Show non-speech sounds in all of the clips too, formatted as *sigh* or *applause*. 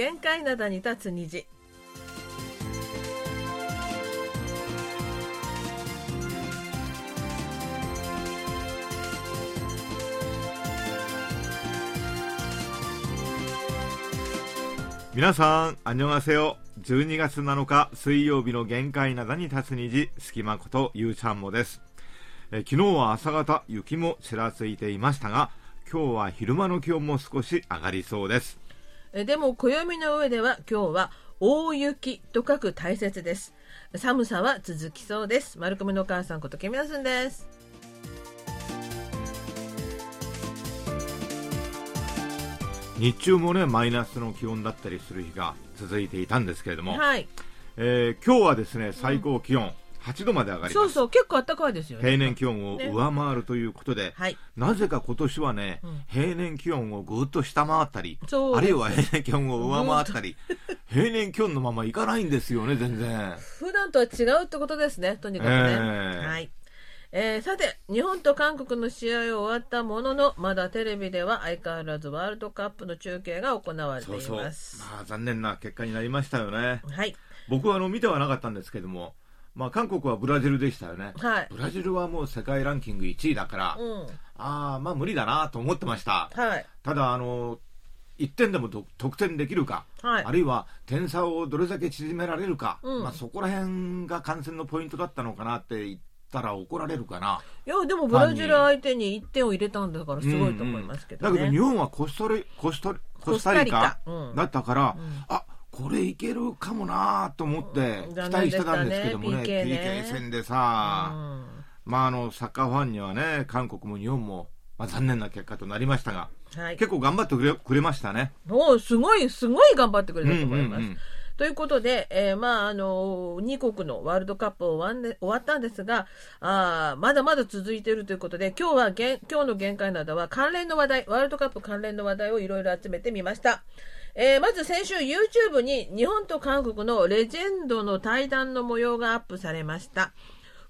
限界灘に立つ虹皆さん、あにょがせよ。12月7日水曜日の限界灘に立つ虹、隙間ことゆうちゃんもです。え昨日は朝方、雪もちらついていましたが、今日は昼間の気温も少し上がりそうです。えでも暦の上では今日は大雪と書く大切です。寒さは続きそうです。丸組のお母さんことケミヤスンです。日中もね、マイナスの気温だったりする日が続いていたんですけれども、はい。えー今日はですね、最高気温8度まで上がります。そうそう結構暖かいですよね。平年気温を上回るということで、はい。なぜか今年はね、ん。平年気温をぐっと下回ったり、あるいは平年気温を上回ったり、平年気温のままいかないんですよね、全然。普段とは違うってことですねとにかくね、ええ。はい。えーさて日本と韓国の試合を終わったもののまだテレビでは相変わらずワールドカップの中継が行われていうそそう。まますあ、残念な結果になりましたよね。はい。僕はあの見てはなかったんですけども、まあ、韓国はブラジルでしたよね。はい。ブラジルはもう世界ランキング1位だから、うん。ああ、まあ無理だなと思ってました。はい。ただ、あの、1点でも得得点できるか、はい。あるいは点差をどれだけ縮められるか、うん。まあ、そこら辺が観戦のポイントだったのかなって言ったら怒られるかな。いやでもブラジル相手に1点を入れたんだからすごいと思いますけどね、だけど日本はコスタリコスタリコスタリカ。だったから、うん。あこれいけるかもなと思ってうん期待してたんですけどもね,、残念でしたね PK, PK 戦でさ、うんまあ、あのサッカーファンにはね韓国も日本も、まあ、残念な結果となりましたがはい、結構頑張ってくれくれましたね。もうすごいすごい頑張ってくれたと思います。うんうんうんということで、えーまああの2国のワールドカップ終わんで終わったんですがあーまだまだ続いているということで今日はげん今日の限界などは関連の話題ワールドカップ関連の話題をいろいろ集めてみました。えーまず先週 YouTube に日本と韓国のレジェンドの対談の模様がアップされました。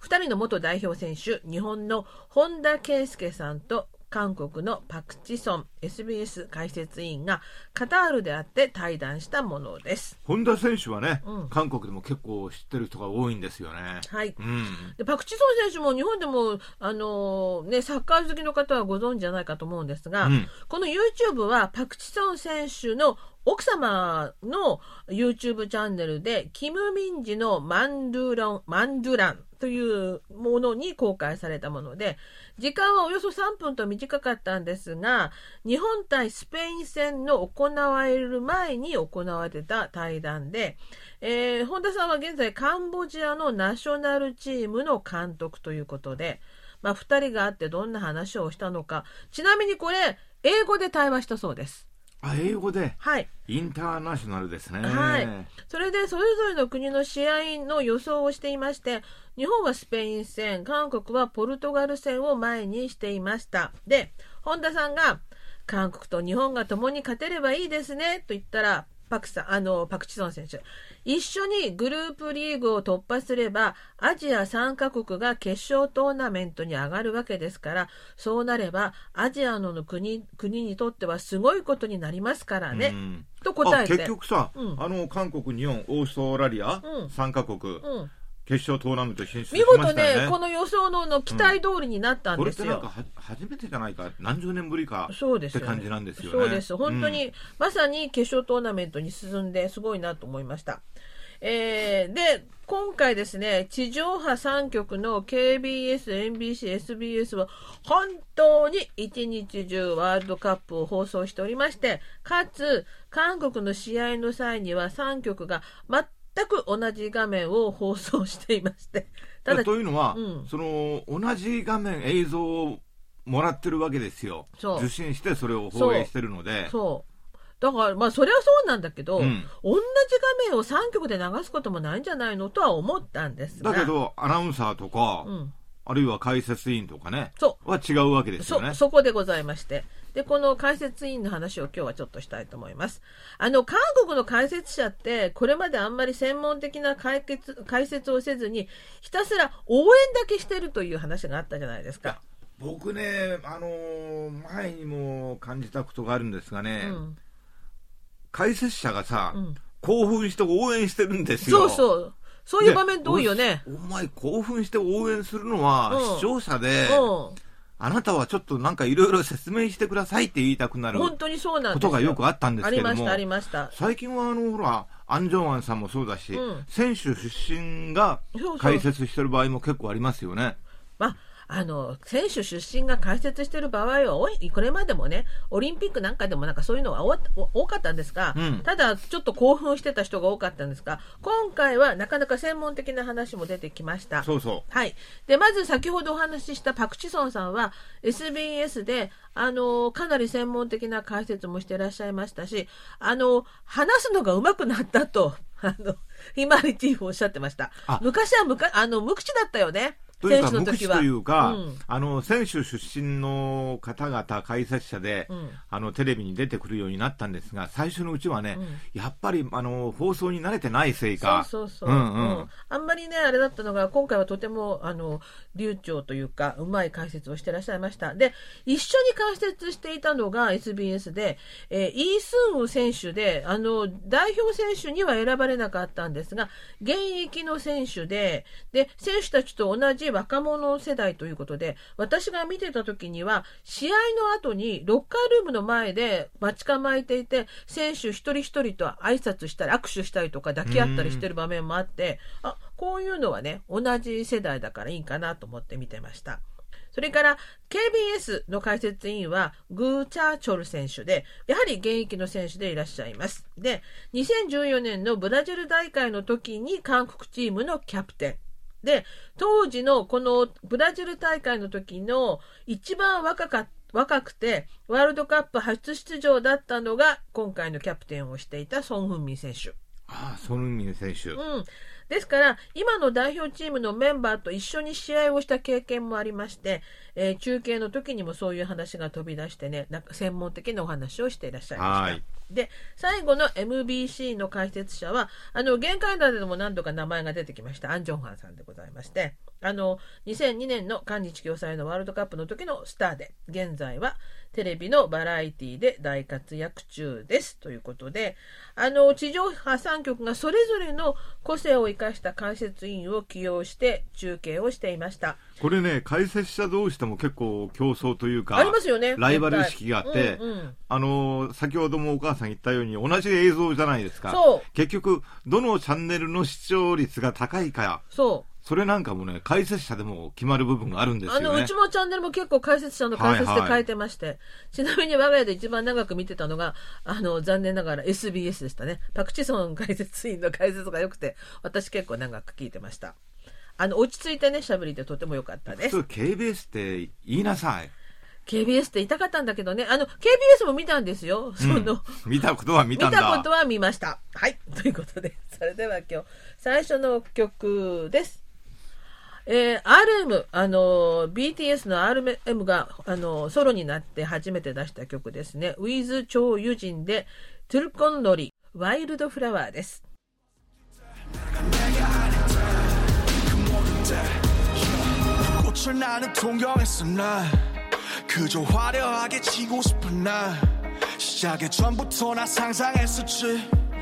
2人の元代表選手、日本の本田圭佑さんと韓国のパク・チソン SBS 解説委員がカタールであって対談したものです。本田選手はね、うん韓国でも結構知ってる人が多いんですよね。はい。うん、でパク・チソン選手も日本でも、あのね、サッカー好きの方はご存知じゃないかと思うんですが、うんこの YouTube はパク・チソン選手の奥様の YouTube チャンネルで、キム・ミンジのマンドゥラン、マンドゥランというものに公開されたもので、時間はおよそ3分と短かったんですが、日本対スペイン戦の行われる前に行われてた対談で、えー本田さんは現在カンボジアのナショナルチームの監督ということで、まあ、2人が会ってどんな話をしたのか、ちなみにこれ、英語で対話したそうです。あ英語ではい。インターナショナルですね。はいそれでそれぞれの国の試合の予想をしていまして、日本はスペイン戦、韓国はポルトガル戦を前にしていました。で、本田さんが、韓国と日本が共に勝てればいいですね、と言ったら、パクさん、あの、パクチソン選手。一緒にグループリーグを突破すれば、アジア3カ国が決勝トーナメントに上がるわけですから、そうなれば、アジアの国、国にとってはすごいことになりますからね。うんと答えて。あ結局さ、うんあの韓国、日本、オーストラリア、うん3カ国、うん。決勝トーナメント進出し見ま事したよね。ね、この予想のの期待通りになったんですよ。これってなんかは初めてじゃないか、何十年ぶりかそうですよ、って感じなんですよね。そうです。本当に、うんまさに決勝トーナメントに進んですごいなと思いました。えーで、今回ですね、地上波3局の KBS、NBC、SBS は本当に一日中ワールドカップを放送しておりまして、かつ、韓国の試合の際には3局が全く同じ画面を放送していまして、*laughs* ただ、というのは、うんその同じ画面、映像をもらってるわけですよ。受信してそれを放映してるので。そう。だから、まあ、それはそうなんだけど、うん同じ画面を3曲で流すこともないんじゃないのとは思ったんですが。だけ、ど、アナウンサーとか、うん。あるいは解説委員とかね、そは違うわけですよねそ、。そこでございまして。で、この解説委員の話を今日はちょっとしたいと思います。あの、韓国の解説者って、これまであんまり専門的な解決解説をせずに、ひたすら応援だけしてるという話があったじゃないですか。僕ね、あのー前にも感じたことがあるんですがね、うん。解説者がさ、うん興奮して応援してるんですよ。そうそう。そういう場面多いよね。お前興奮して応援するのはうん視聴者で、うん。あなたはちょっとなんかいろいろ説明してくださいって言いたくなる本当にそうなんこですよとがよくあったんですけどもありました、ありました。最近はあのほらアン・ジョンアンさんもそうだし、うん選手出身が解説してる場合も結構ありますよね。まあ、あの、選手出身が解説してる場合は多い、これまでもね、オリンピックなんかでもなんかそういうのが多多かったんですが、うんただちょっと興奮してた人が多かったんですが、今回はなかなか専門的な話も出てきました。そうそはい。で、まず先ほどお話ししたパク・チソンさんは SBS で、あの、かなり専門的な解説もしてらっしゃいましたし、あの、話すのが上手くなったと、あの、ヒマリティフおっしゃってましたあ。昔はむか、あの、無口だったよね。う。というか。無口というか、うん。あの選手出身の方々解説者で、うん。あのテレビに出てくるようになったんですが最初のうちはね、うん。やっぱりあの放送に慣れてないせいか。あんまりねあれだったのが今回はとてもあの流暢というかうまい解説をしてらっしゃいました。で一緒に解説していたのが SBS で、えーイー・スンウ選手であの代表選手には選ばれなかったんですが現役の選手でで選手たちと同じ若者世代ということで私が見てた時には試合の後にロッカールームの前で待ち構えていて選手一人一人と挨拶したり握手したりとか抱き合ったりしてる場面もあってあこういうのはね同じ世代だからいいかなと思って見てました。それから KBS の解説委員はグーチャーチョル選手で、やはり現役の選手でいらっしゃいます。で、2014年のブラジル大会の時に韓国チームのキャプテン。で、当時のこのブラジル大会の時の一番若か若くてワールドカップ初出場だったのが今回のキャプテンをしていたソン・フンミン選手。ああソン・ミン選手、うん、ですから今の代表チームのメンバーと一緒に試合をした経験もありまして、えー中継の時にもそういう話が飛び出してねなんか専門的なお話をしていらっしゃいましたはい。で最後の MBC の解説者はあの限界談でも何度か名前が出てきました。アン・ジョンハンさんでございまして。あの2002年の韓日共催のワールドカップの時のスターで現在はテレビのバラエティで大活躍中です。ということであの地上波3局がそれぞれの個性を生かした解説員を起用して中継をしていました。これね解説者同士でも結構競争というかありますよね。ライバル意識があって、うんうん。あの先ほどもお母さん言ったように同じ映像じゃないですか。そう。結局どのチャンネルの視聴率が高いか。そうそれなんかもね解説者でも決まる部分があるんですよね。あのうちもチャンネルも結構解説者の解説で書いてまして、ちなみに我が家で一番長く見てたのがあの残念ながら SBS でしたね。パク・チソン解説員の解説が良くて私結構長く聞いてました。あの落ち着いてねしゃべりでとても良かったです。普通 KBS って言いなさい、KBS って言いたかったんだけどね。あの KBS も見たんですよ。その、うん見たことは見見たんだ。たことは見ました。はい。ということでそれでは今日最初の曲ですえー、RM、あのー、BTS の RM が、あのーソロになって初めて出した曲ですね。ウィズ・チョウ・ユジンで、トゥルコンノリ、ワイルドフラワーです。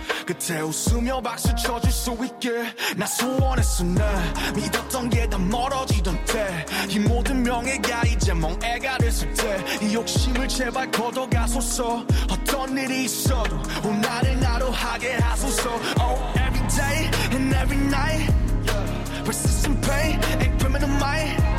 나 그때 웃으며 박수 쳐줄 수 있게 나 소원했어 난 믿었던 게 다 멀어지던 때 이 모든 명예가 이제 멍해가 됐을 때 이 욕심을 제발 걷어가소서. 어떤 일이 있어도 오늘을 나로 하게 하소서. Oh every day and every night. Persistent pain and criminal mind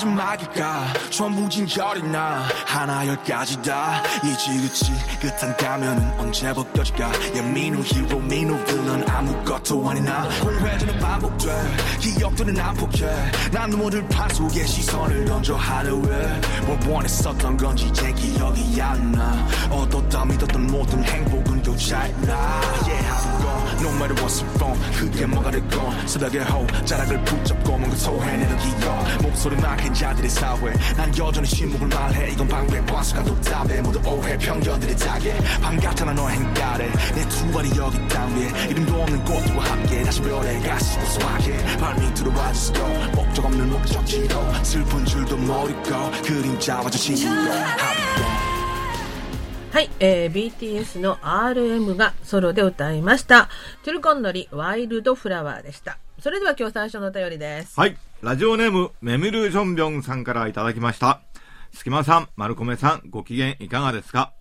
마지막일까? 전부 진결이 나 하나 열까지 다. 이지그치 끝한 가면은 언제 벗겨질까? 야 민우 히로 민우 빌런 아무것도 아니나. 공회전은 반복돼. 기억들은 안 폭해 난 눈물을 판 속에 시선을 던져 하루에. 뭘 원했었던 건지 이제 기억이 안나. 얻었다 믿었던 모든 행복은 교차했나 No matter what's wrong 그게 뭐가 됐건 새벽에 호 자락을 붙잡고 뭔가 토해내는 기억 목소리만 큰 자들의 사회. 난 여전히 침묵을 말해. 이건 방배 과수가 답답해. 모두 오해 편견들의 타겟 반갑잖아 너의 행가래. 내 두 발이 여기 땅 위에. 이름도 없는 꽃과 함께 다시 별에 가시 고 소하게. 발 밑으로 와주시고 목적 없는 목적지로 슬픈 줄도 모르고 그림자와 저 친구로 하루도 はい、えー BTS の RM がソロで歌いました。トゥルコンノリワイルドフラワーでした。それでは今日最初のお便りです。はい。ラジオネーム、メムルジョンビョンさんからいただきました。すきまさん、マルコメさん、ご機嫌いかがですか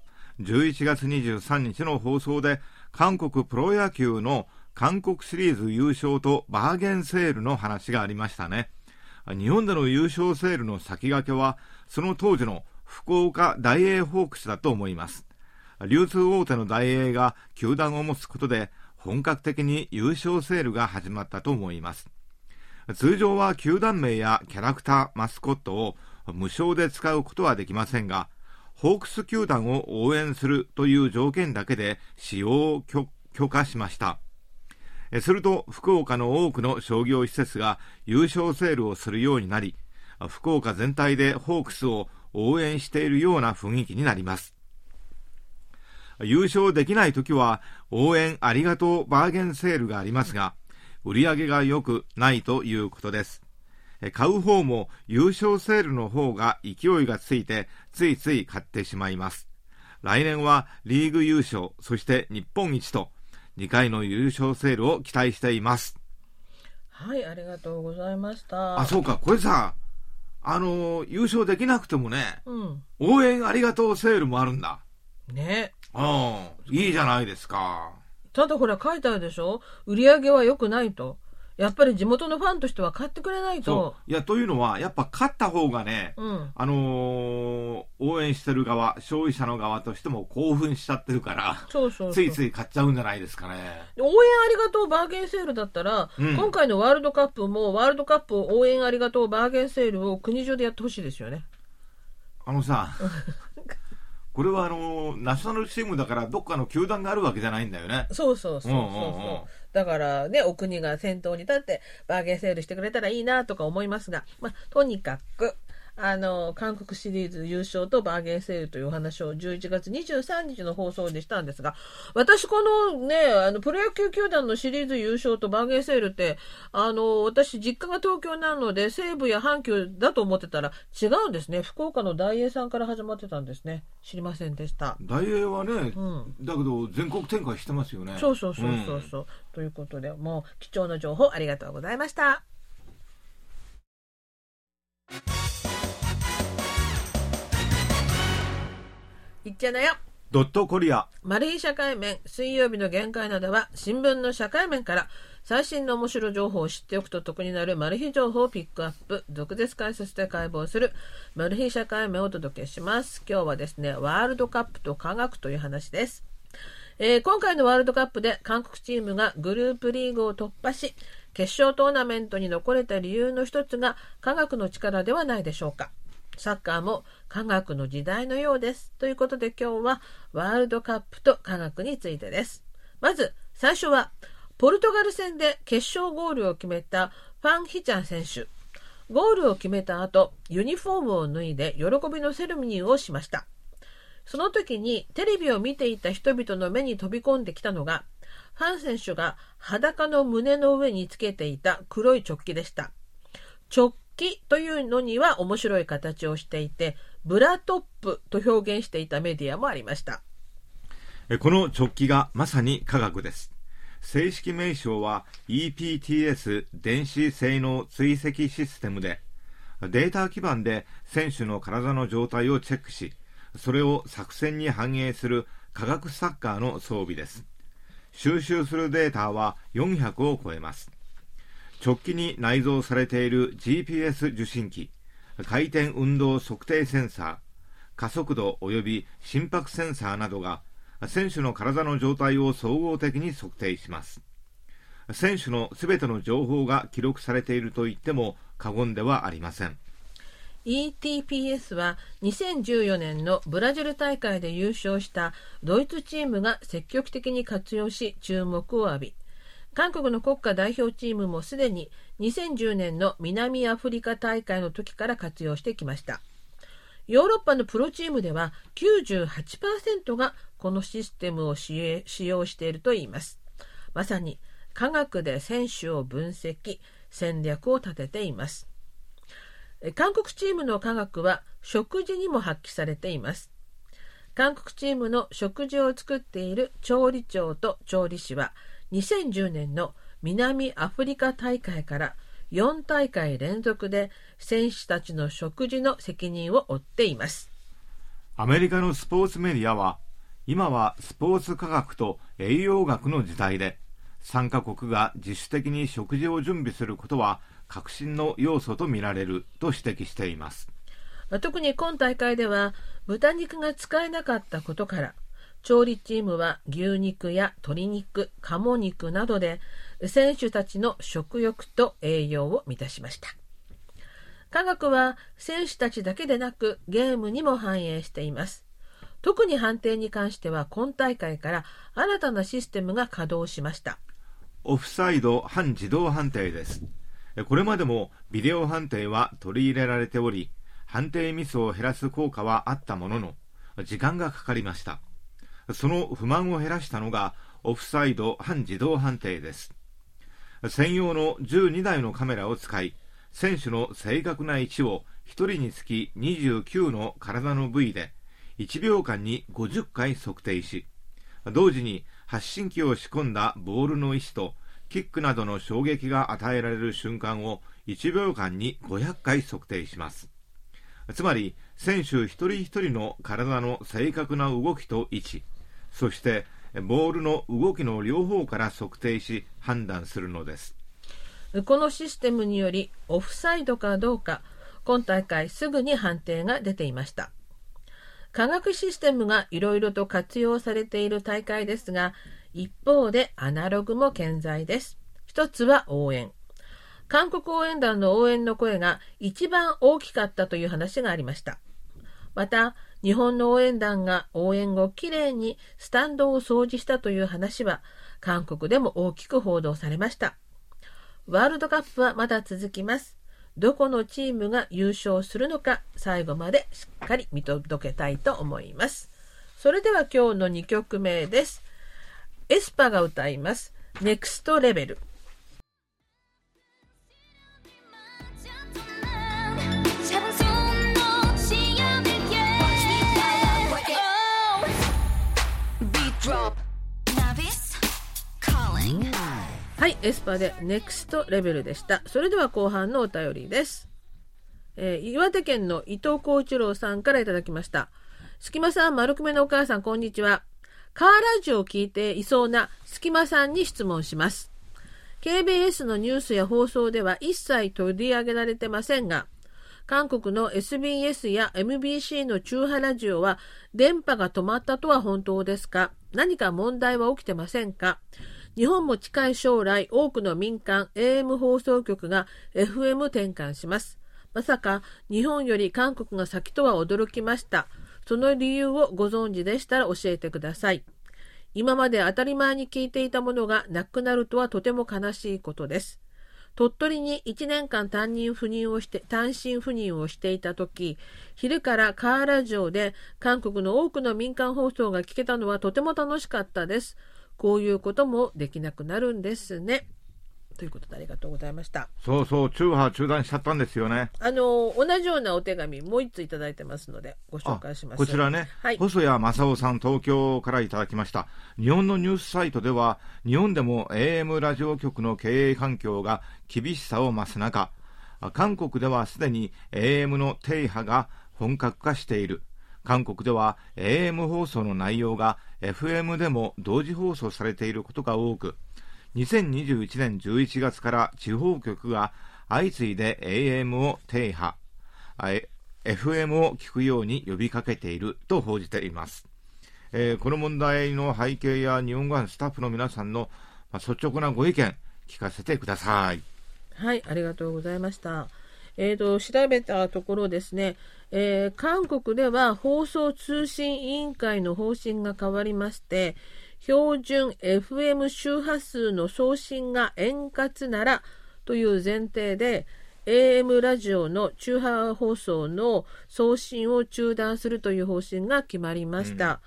?11 月23日の放送で、韓国プロ野球の韓国シリーズ優勝とバーゲンセールの話がありましたね。日本での優勝セールの先駆けは、その当時の福岡大英ホークスだと思います。流通大手の大英が球団を持つことで、本格的に優勝セールが始まったと思います。通常は球団名やキャラクター、マスコットを無償で使うことはできませんが、ホークス球団を応援するという条件だけで使用を許許可しました。えすると、福岡の多くの商業施設が優勝セールをするようになり、福岡全体でホークスを応援しているような雰囲気になります。優勝できないときは、応援ありがとうバーゲンセールがありますが、売り上げが良くないということです。え買う方も優勝セールの方が勢いがついて、ついつい買ってしまいます。来年はリーグ優勝、そして日本一と、2回の優勝セールを期待しています。はい、ありがとうございました。あ、そうか、これさ、あのー優勝できなくてもね、うん。応援ありがとうセールもあるんだ。ね。うん、いいじゃないですか。ただほら書いてあるでしょ？売り上げは良くないと。やっぱり地元のファンとしては買ってくれないそと。う。いや、というのは、やっぱ勝った方がね、うん。あのー応援してる側、消費者の側としても興奮しちゃってるから、そうそうそう。ついつい買っちゃうんじゃないですかね。応援ありがとうバーゲンセールだったら、うん今回のワールドカップもワールドカップ応援ありがとうバーゲンセールを国中でやってほしいですよね。あのさ、*laughs* これはあのーナショナルチームだからどっかの球団があるわけじゃないんだよね。そうそうそうそうそう。うんうんうんだからね、お国が先頭に立ってバーゲンセールしてくれたらいいなとか思いますが、まあ、とにかく、あの、韓国シリーズ優勝とバーゲンセールというお話を11月23日の放送でしたんですが、私このね、あの、プロ野球球団のシリーズ優勝とバーゲンセールって、あの、私実家が東京なので西武や阪急だと思ってたら違うんですね。福岡の大英さんから始まってたんですね。知りませんでした。大英はね、んだけど全国展開してますよね。そうそうそうそうそう、ということでもう貴重な情報ありがとうございましたいっちゃなよ。ドットコリア。マル秘社会面水曜日の限界などは新聞の社会面から最新の面白情報を知っておくと得になるマル秘情報をピックアップ毒舌解説で解剖するマル秘社会面をお届けします。今日はですねワールドカップと科学という話です。えー今回のワールドカップで韓国チームがグループリーグを突破し決勝トーナメントに残れた理由の一つが科学の力ではないでしょうかサッカーも科学の時代のようです。ということで今日はワールドカップと科学についてです。まず最初はポルトガル戦で決勝ゴールを決めたファン・ヒチャン選手。ゴールを決めた後ユニフォームを脱いで喜びのセレモニーをしました。その時にテレビを見ていた人々の目に飛び込んできたのが、ファン選手が裸の胸の上につけていた黒い直帰でした。直帰というのには面白い形をしていて、ブラトップと表現していたメディアもありました。えこの直帰がまさに科学です。正式名称は EPTS 電子性能追跡システムで、データ基盤で選手の体の状態をチェックし、それを作戦に反映する科学サッカーの装備です。収集するデータは400を超えます。直帰に内蔵されている GPS 受信機、回転運動測定センサー加速度及び心拍センサーなどが選手の体の状態を総合的に測定します。選手のすべての情報が記録されていると言っても過言ではありません。ETPS は2014年のブラジル大会で優勝したドイツチームが積極的に活用し注目を浴び韓国の国家代表チームもすでに2010年の南アフリカ大会の時から活用してきました。ヨーロッパのプロチームでは98%がこのシステムを使用しているといいます。まさに科学で選手を分析戦略を立てています。韓国チームの科学は食事にも発揮されています。韓国チームの食事を作っている調理長と調理師は2010年の南アフリカ大会から4大会連続で選手たちの食事の責任を負っています。アメリカのスポーツメディアは今はスポーツ科学と栄養学の時代で3カ国が自主的に食事を準備することは革新の要素とみられると指摘しています。特に今大会では豚肉が使えなかったことから調理チームは牛肉や鶏肉、鴨肉などで選手たちの食欲と栄養を満たしました。科学は選手たちだけでなくゲームにも反映しています。特に判定に関しては今大会から新たなシステムが稼働しました。オフサイド半自動判定です。これまでもビデオ判定は取り入れられており、判定ミスを減らす効果はあったものの、時間がかかりました。その不満を減らしたのがオフサイド半自動判定です。専用の12台のカメラを使い選手の正確な位置を1人につき29の体の部位で1秒間に50回測定し同時に発信機を仕込んだボールの位置とキックなどの衝撃が与えられる瞬間を1秒間に500回測定します。つまり選手一人一人の体の正確な動きと位置そしてボールの動きの両方から測定し判断するのです。このシステムによりオフサイドかどうか今大会すぐに判定が出ていました。科学システムがいろいろと活用されている大会ですが一方でアナログも健在です。一つは応援。韓国応援団の応援の声が一番大きかったという話がありました。また日本の応援団が応援後きれいにスタンドを掃除したという話は韓国でも大きく報道されました。ワールドカップはまだ続きます。どこのチームが優勝するのか最後までしっかり見届けたいと思います。それでは今日の2曲目です。エスパが歌います。ネクストレベル。はい、エスパでネクストレベルでした。それでは後半のお便りです。えー、岩手県の伊藤幸一郎さんからいただきました。隙間さん、丸くめのお母さん、こんにちは。カーラジオを聞いていそうな隙間さんに質問します。KBS のニュースや放送では一切取り上げられてませんが、韓国の SBS や MBC の中波ラジオは電波が止まったとは本当ですか？何か問題は起きてませんか？日本も近い将来多くの民間 AM 放送局が FM 転換します。まさか日本より韓国が先とは驚きました。その理由をご存知でしたら教えてください。今まで当たり前に聞いていたものがなくなるとはとても悲しいことです。鳥取に1年間単身赴任をして、単身赴任をしていた時、昼からカーラジオで韓国の多くの民間放送が聞けたのはとても楽しかったです。こういうこともできなくなるんですね。ということでありがとうございました。そうそう、中波中断しちゃったんですよね。あの、同じようなお手紙、もう一ついただいてますので、ご紹介します。こちらね、はい、細谷正夫さん、東京からいただきました。日本のニュースサイトでは、日本でも AM ラジオ局の経営環境が厳しさを増す中、韓国ではすでに AM の停波が本格化している。韓国では AM 放送の内容が FM でも同時放送されていることが多く2021年11月から地方局が相次いで AM を停波 FM を聞くように呼びかけていると報じています。えーこの問題の背景や日本語版スタッフの皆さんの、率直なご意見聞かせてください。はい、ありがとうございました。えー、と調べたところですね、えー韓国では放送通信委員会の方針が変わりまして標準 FM 周波数の送信が円滑ならという前提で AM ラジオの中波放送の送信を中断するという方針が決まりました。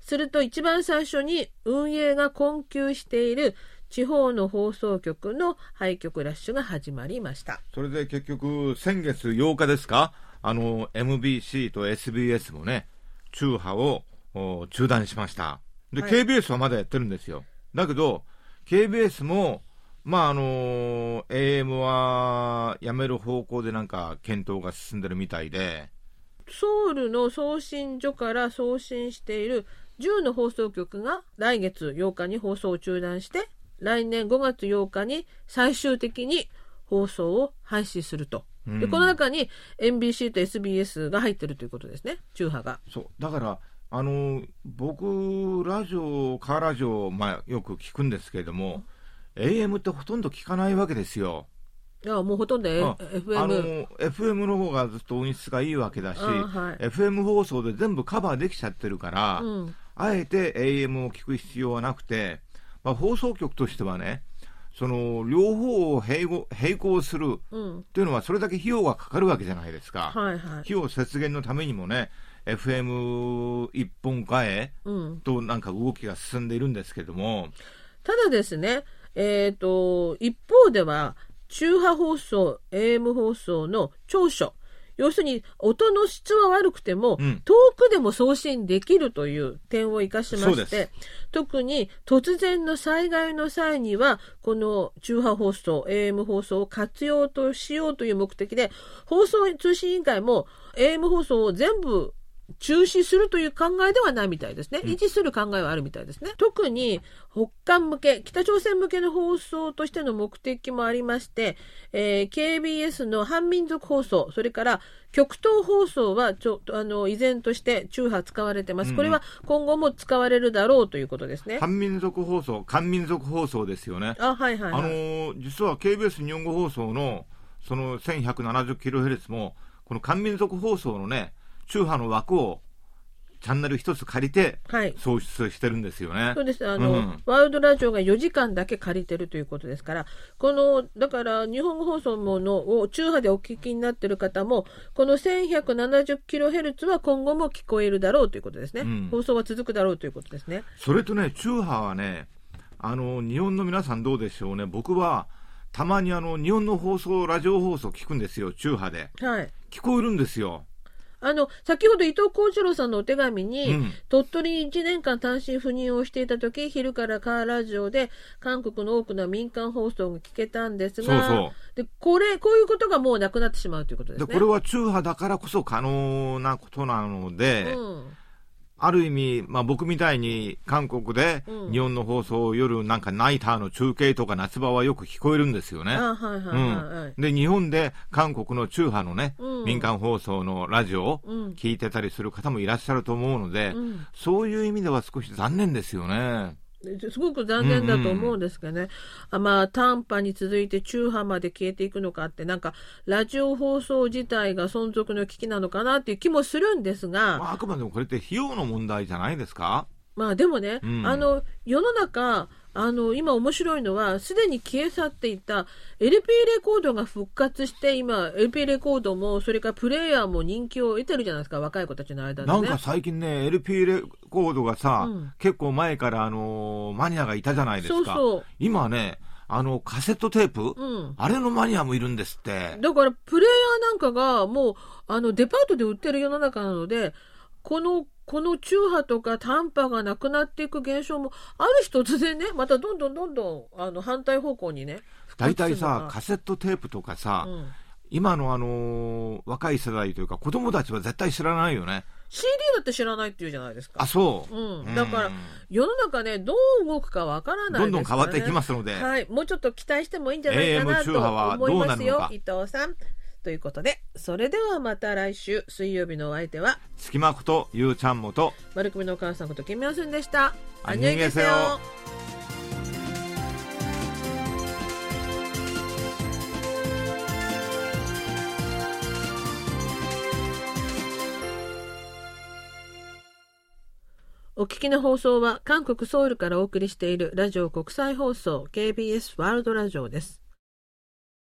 すると一番最初に運営が困窮している地方の放送局の廃局ラッシュが始まりました。それで結局、先月8日ですか、あの MBC と SBS もね、中波をお中断しました。で、はい KBS はまだやってるんですよ。だけど、KBS も、まああの AM はやめる方向でなんか検討が進んでるみたいで、ソウルの送信所から送信している10の放送局が来月8日に放送を中断して来年5月8日に最終的に放送を廃止すると。でうん。この中に NBC と SBS が入ってるということですね、中波が。そう。だから、あの僕、ラジオ、カーラジオ、まあ、よく聞くんですけれども、AM ってほとんど聞かないわけですよ。いやもうほとんど、えあ FM あの FM の方がずっと音質がいいわけだし、あはい。FM 放送で全部カバーできちゃってるから、うん。あえて AM を聞く必要はなくて、まあ、放送局としてはね、その両方を並行並行するうん。っていうのは、それだけ費用がかかるわけじゃないですか。はいはい。費用節減のためにもね、FM 一本化へうん、となんか動きが進んでいるんですけども、ただですね、えー、と一方では中波放送 AM 放送の長所要するに音の質は悪くても、うん。遠くでも送信できるという点を生かしまして特に突然の災害の際にはこの中波放送 AM 放送を活用としようという目的で放送通信委員会も AM 放送を全部中止するという考えではないみたいですね。維持する考えはあるみたいですね。特に北韓向け、北朝鮮向けの放送としての目的もありまして、えー KBS の反民族放送、それから極東放送はちょあの依然として中波使われてます。これは今後も使われるだろうということですね。反民族放送、韓民族放送ですよね。あ、はいはい、はい。あのー実は KBS 日本語放送のその 1170kHz も、この韓民族放送のね、中波の枠をチャンネル一つ借りてはい。送出してるんですよね。そうです。あの、うんワールドラジオが4時間だけ借りてるということですから、この、だから、日本語放送ものを中波でお聞きになってる方も、この 1170kHz は今後も聞こえるだろうということですね。うん放送は続くだろうということですね。それとね、中波はね、あの、日本の皆さんどうでしょうね。僕は、たまにあの、日本の放送、ラジオ放送聞くんですよ、中波で。はい。聞こえるんですよ。あの、先ほど伊藤幸次郎さんのお手紙に、うん鳥取に1年間単身赴任をしていた時、昼からカーラジオで韓国の多くの民間放送が聞けたんですが、そうそで、これ、こういうことがもうなくなってしまうということですで、ね。これは中波だからこそ可能なことなので、うん。ある意味、まあ、僕みたいに韓国でうん。日本の放送、夜なんかナイターの中継とか夏場はよく聞こえるんですよね。で、日本で韓国の中波のね、うん。民間放送のラジオをうん聞いてたりする方もいらっしゃると思うので、うん。そういう意味では少し残念ですよね。すごく残念だと思うんですけどね、あまあ短波に続いて中波まで消えていくのかってなんかラジオ放送自体が存続の危機なのかなっていう気もするんですが、まあ、あくまでもこれって費用の問題じゃないですか？まあでもね、うん。あの世の中あの今面白いのはすでに消え去っていた LP レコードが復活して今 LP レコードもそれからプレイヤーも人気を得てるじゃないですか若い子たちの間でね。なんか最近ね、LP レコードがさ、うん結構前から、あのーマニアがいたじゃないですか。そうそう今ね、あの、カセットテープ、うんあれのマニアもいるんですって。だからプレイヤーなんかがもうあのデパートで売ってる世の中なのでこのこの中波とか短波がなくなっていく現象もある日突然ね *laughs* またどんどんどんどんあの反対方向にね大体さ、カセットテープとかさ、うん。今のあのー若い世代というか子供たちは絶対知らないよね。CD だって知らないって言うじゃないですか。あ、そう。うん、だから世の中ねどう動くかわからないね、どんどん変わっていきますので。はい、もうちょっと期待してもいいんじゃないかな波はと思いますよ。伊藤さんということで、それではまた来週水曜日のお相手は、隙間ことゆうちゃんもと、丸組のお母さんことけみ金すんでした。あにげせよ。お聞きの放送は韓国ソウルからお送りしているラジオ国際放送 KBS ワールドラジオです。